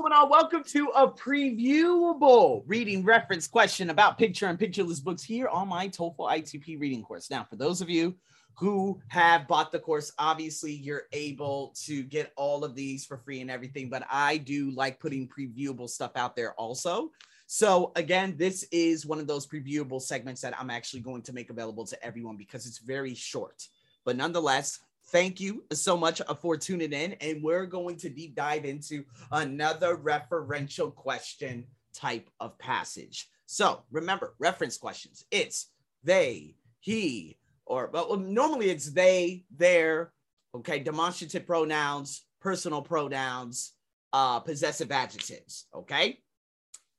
going on? Welcome to a previewable reading reference question about picture and pictureless books here on my TOEFL ITP reading course. Now, for those of you who have bought the course, obviously you're able to get all of these for free and everything, but I do like putting previewable stuff out there also. So again, this is one of those previewable segments that I'm actually going to make available to everyone because it's very short. But nonetheless, thank you so much for tuning in. And we're going to deep dive into another referential question type of passage. So remember, reference questions. It's they, he, or but normally it's they, their, okay, demonstrative pronouns, personal pronouns, uh, possessive adjectives. Okay.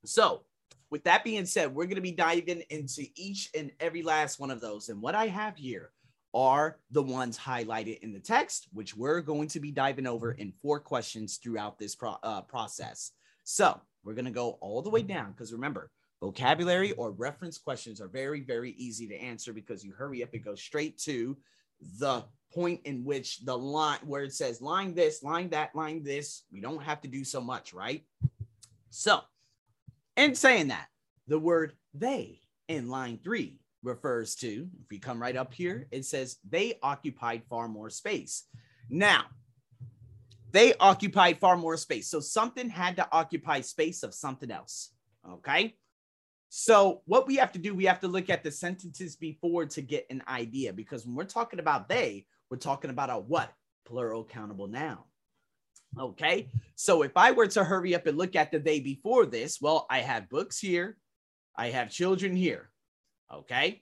So with that being said, we're going to be diving into each and every last one of those. And what I have here are the ones highlighted in the text, which we're going to be diving over in four questions throughout this pro- uh, process. So we're going to go all the way down because remember, vocabulary or reference questions are very, very easy to answer because you hurry up and go straight to the point in which the line where it says line this, line that, line this. We don't have to do so much, right? So, in saying that, the word they in line three refers to, if we come right up here, it says they occupied far more space. Now, they occupied far more space. So something had to occupy space of something else. Okay. So what we have to do, we have to look at the sentences before to get an idea because when we're talking about they, we're talking about a what? Plural countable noun. Okay. So if I were to hurry up and look at the they before this, well, I have books here. I have children here. Okay.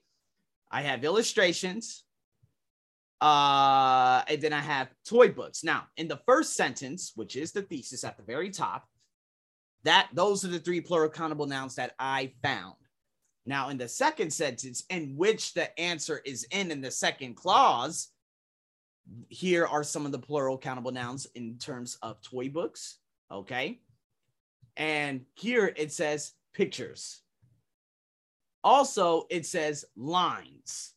I have illustrations. Uh, and then I have toy books. Now, in the first sentence, which is the thesis at the very top, that those are the three plural countable nouns that I found. Now, in the second sentence, in which the answer is in in the second clause, here are some of the plural countable nouns in terms of toy books. Okay. And here it says pictures. Also, it says lines.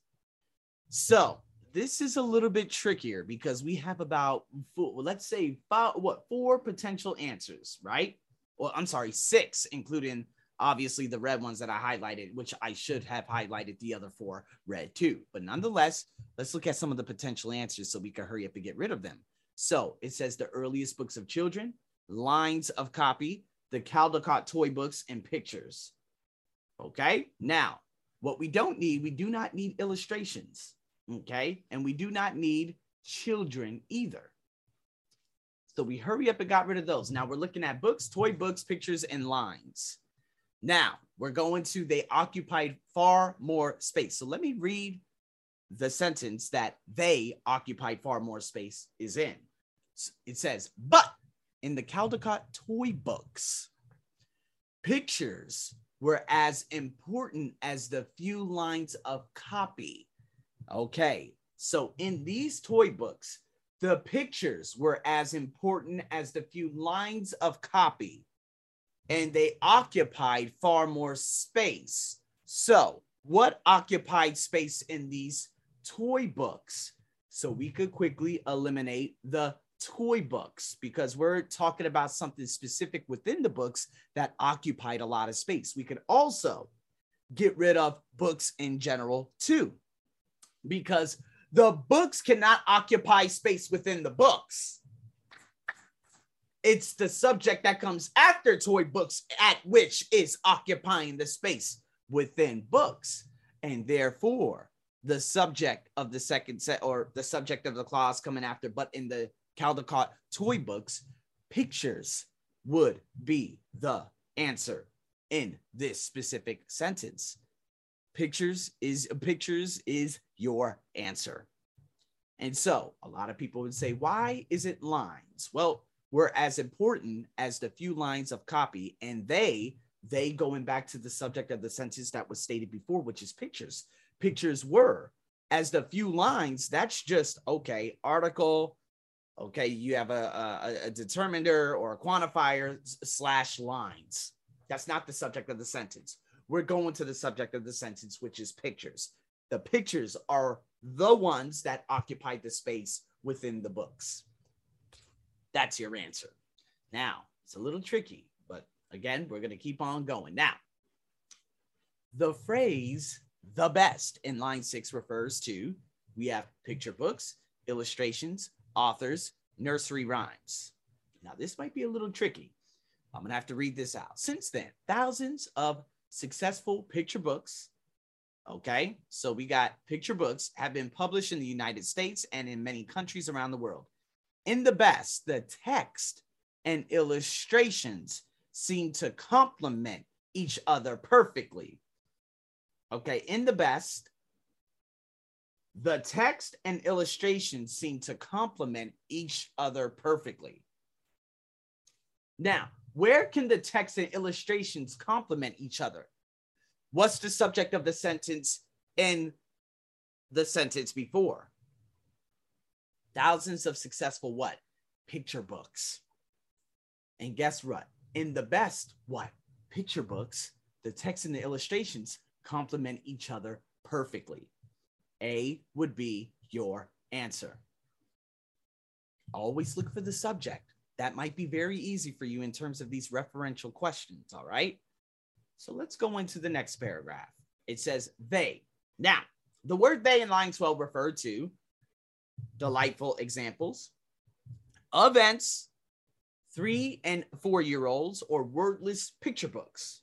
So this is a little bit trickier because we have about four, let's say five, what four potential answers, right? Well, I'm sorry, six, including obviously the red ones that I highlighted, which I should have highlighted the other four red too. But nonetheless, let's look at some of the potential answers so we can hurry up and get rid of them. So it says the earliest books of children, lines of copy, the Caldecott toy books, and pictures. Okay. Now, what we don't need, we do not need illustrations. Okay. And we do not need children either. So we hurry up and got rid of those. Now we're looking at books, toy books, pictures, and lines. Now we're going to they occupied far more space. So let me read the sentence that they occupied far more space is in. It says, but in the Caldecott toy books, pictures were as important as the few lines of copy. Okay, so in these toy books, the pictures were as important as the few lines of copy, and they occupied far more space. So, what occupied space in these toy books? So, we could quickly eliminate the toy books because we're talking about something specific within the books that occupied a lot of space. We could also get rid of books in general too, because the books cannot occupy space within the books. It's the subject that comes after toy books at which is occupying the space within books. And therefore, the subject of the second set or the subject of the clause coming after, but in the Caldecott toy books, pictures would be the answer in this specific sentence. Pictures is pictures is your answer. And so a lot of people would say, why is it lines? Well, we're as important as the few lines of copy, and they they going back to the subject of the sentence that was stated before, which is pictures. Pictures were as the few lines. That's just okay. Article, Okay, you have a, a, a determiner or a quantifier slash lines. That's not the subject of the sentence. We're going to the subject of the sentence, which is pictures. The pictures are the ones that occupy the space within the books. That's your answer. Now, It's a little tricky, but again, we're going to keep on going. Now, the phrase the best in line six refers to we have picture books, illustrations, authors, nursery rhymes. Now, this might be a little tricky. I'm going to have to read this out. Since then, thousands of successful picture books, okay, so we got picture books have been published in the United States and in many countries around the world. In the best, the text and illustrations seem to complement each other perfectly. Okay, in the best, the text and illustrations seem to complement each other perfectly. Now, where can the text and illustrations complement each other? What's the subject of the sentence in the sentence before? Thousands of successful what? Picture books. And guess what? In the best, what? Picture books, the text and the illustrations complement each other perfectly. A would be your answer. Always look for the subject. That might be very easy for you in terms of these referential questions. All right. So let's go into the next paragraph. It says they. Now, the word they in line 12 referred to delightful examples, events, three and four year olds, or wordless picture books.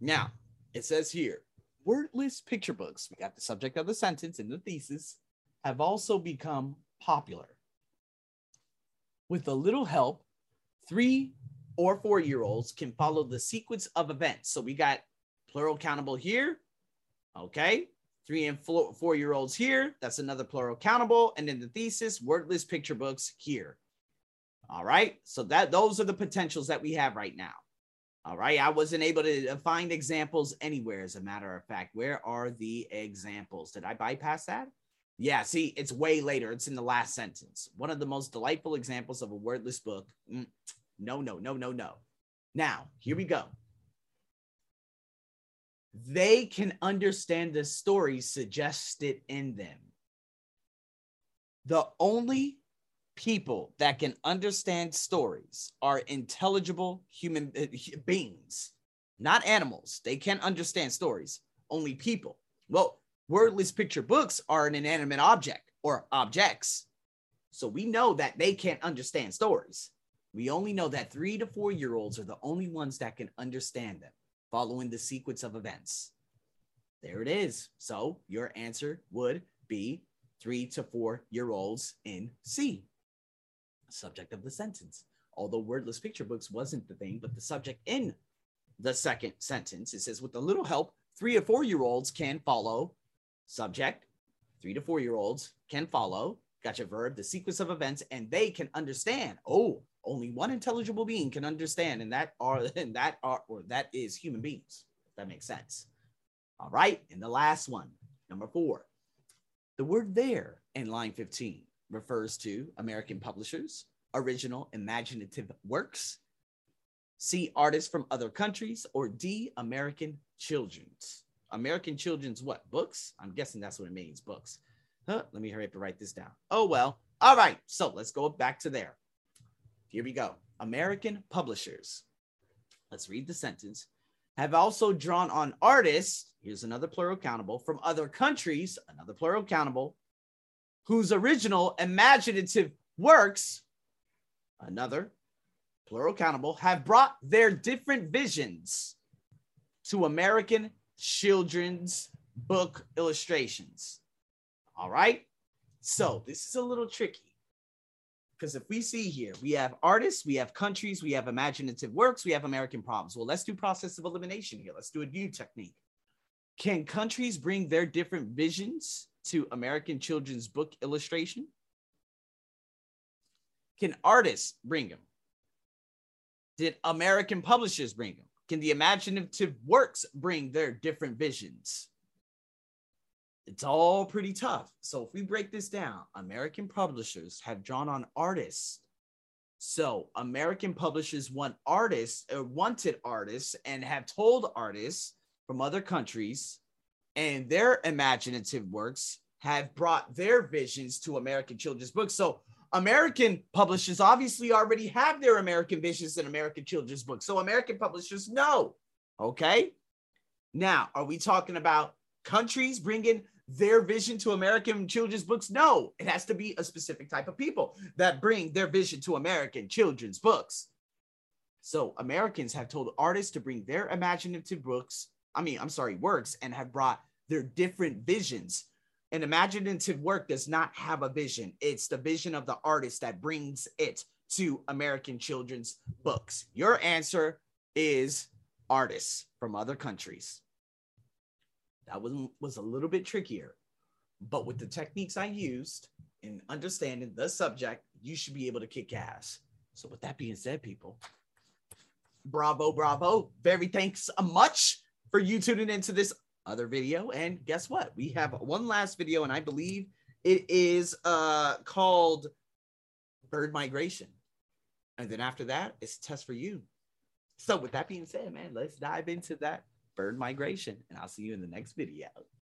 Now, it says here wordless picture books, we got the subject of the sentence and the thesis, have also become popular. With a little help, three or four year olds can follow the sequence of events. So we got plural countable here. Okay. Three and four year olds here. That's another plural countable. And then the thesis, wordless picture books here. All right. So that those are the potentials that we have right now. All right. I wasn't able to find examples anywhere, as a matter of fact. Where are the examples? Did I bypass that? Yeah, see, it's way later. It's in the last sentence. One of the most delightful examples of a wordless book. Mm, no, no, no, no, no. Now, here we go. They can understand the story suggested in them. The only people that can understand stories are intelligible human uh, beings, not animals. They can't understand stories, only people. Well, wordless picture books are an inanimate object or objects. So we know that they can't understand stories. We only know that three to four year olds are the only ones that can understand them following the sequence of events. There it is. So your answer would be three to four year olds in C subject of the sentence. Although wordless picture books wasn't the thing, but the subject in the second sentence, it says, with a little help, three or four year olds can follow subject, three to four year olds can follow, got your verb, the sequence of events, and they can understand. Oh, only one intelligible being can understand, and that are and that are or that is human beings. If that makes sense. All right, and the last one, number four. The word there in line 15 refers to American publishers, original imaginative works, C, artists from other countries, or D, American children's. American children's what? Books? I'm guessing that's what it means, books. Huh, let me hurry up and write this down. Oh, well. All right. So let's go back to there. Here we go. American publishers. Let's read the sentence. Have also drawn on artists, here's another plural countable, from other countries, another plural countable, whose original imaginative works, another plural countable, have brought their different visions to American children's book illustrations. All right. So this is a little tricky because if we see here, we have artists, we have countries, we have imaginative works, we have American problems. Well, let's do process of elimination here. Let's do a view technique. Can countries bring their different visions to American children's book illustration? Can artists bring them? Did American publishers bring them? Can the imaginative works bring their different visions? It's all pretty tough. So if we break this down, American publishers have drawn on artists. So American publishers want artists or wanted artists and have told artists from other countries and their imaginative works have brought their visions to American children's books. So American publishers obviously already have their American visions in American children's books. So American publishers know. Okay. Now, are we talking about countries bringing their vision to American children's books? No, it has to be a specific type of people that bring their vision to American children's books. So Americans have told artists to bring their imaginative books, I mean, I'm sorry, works, and have brought their different visions. An imaginative work does not have a vision. It's the vision of the artist that brings it to American children's books. Your answer is artists from other countries. That was, was a little bit trickier, but with the techniques I used in understanding the subject, you should be able to kick ass. So, with that being said, people, bravo, bravo. Very thanks a much for you tuning into this other video. And guess what? We have one last video, and I believe it is uh called bird migration. And then after that, it's test for you. So with that being said, man, let's dive into that bird migration. And I'll see you in the next video.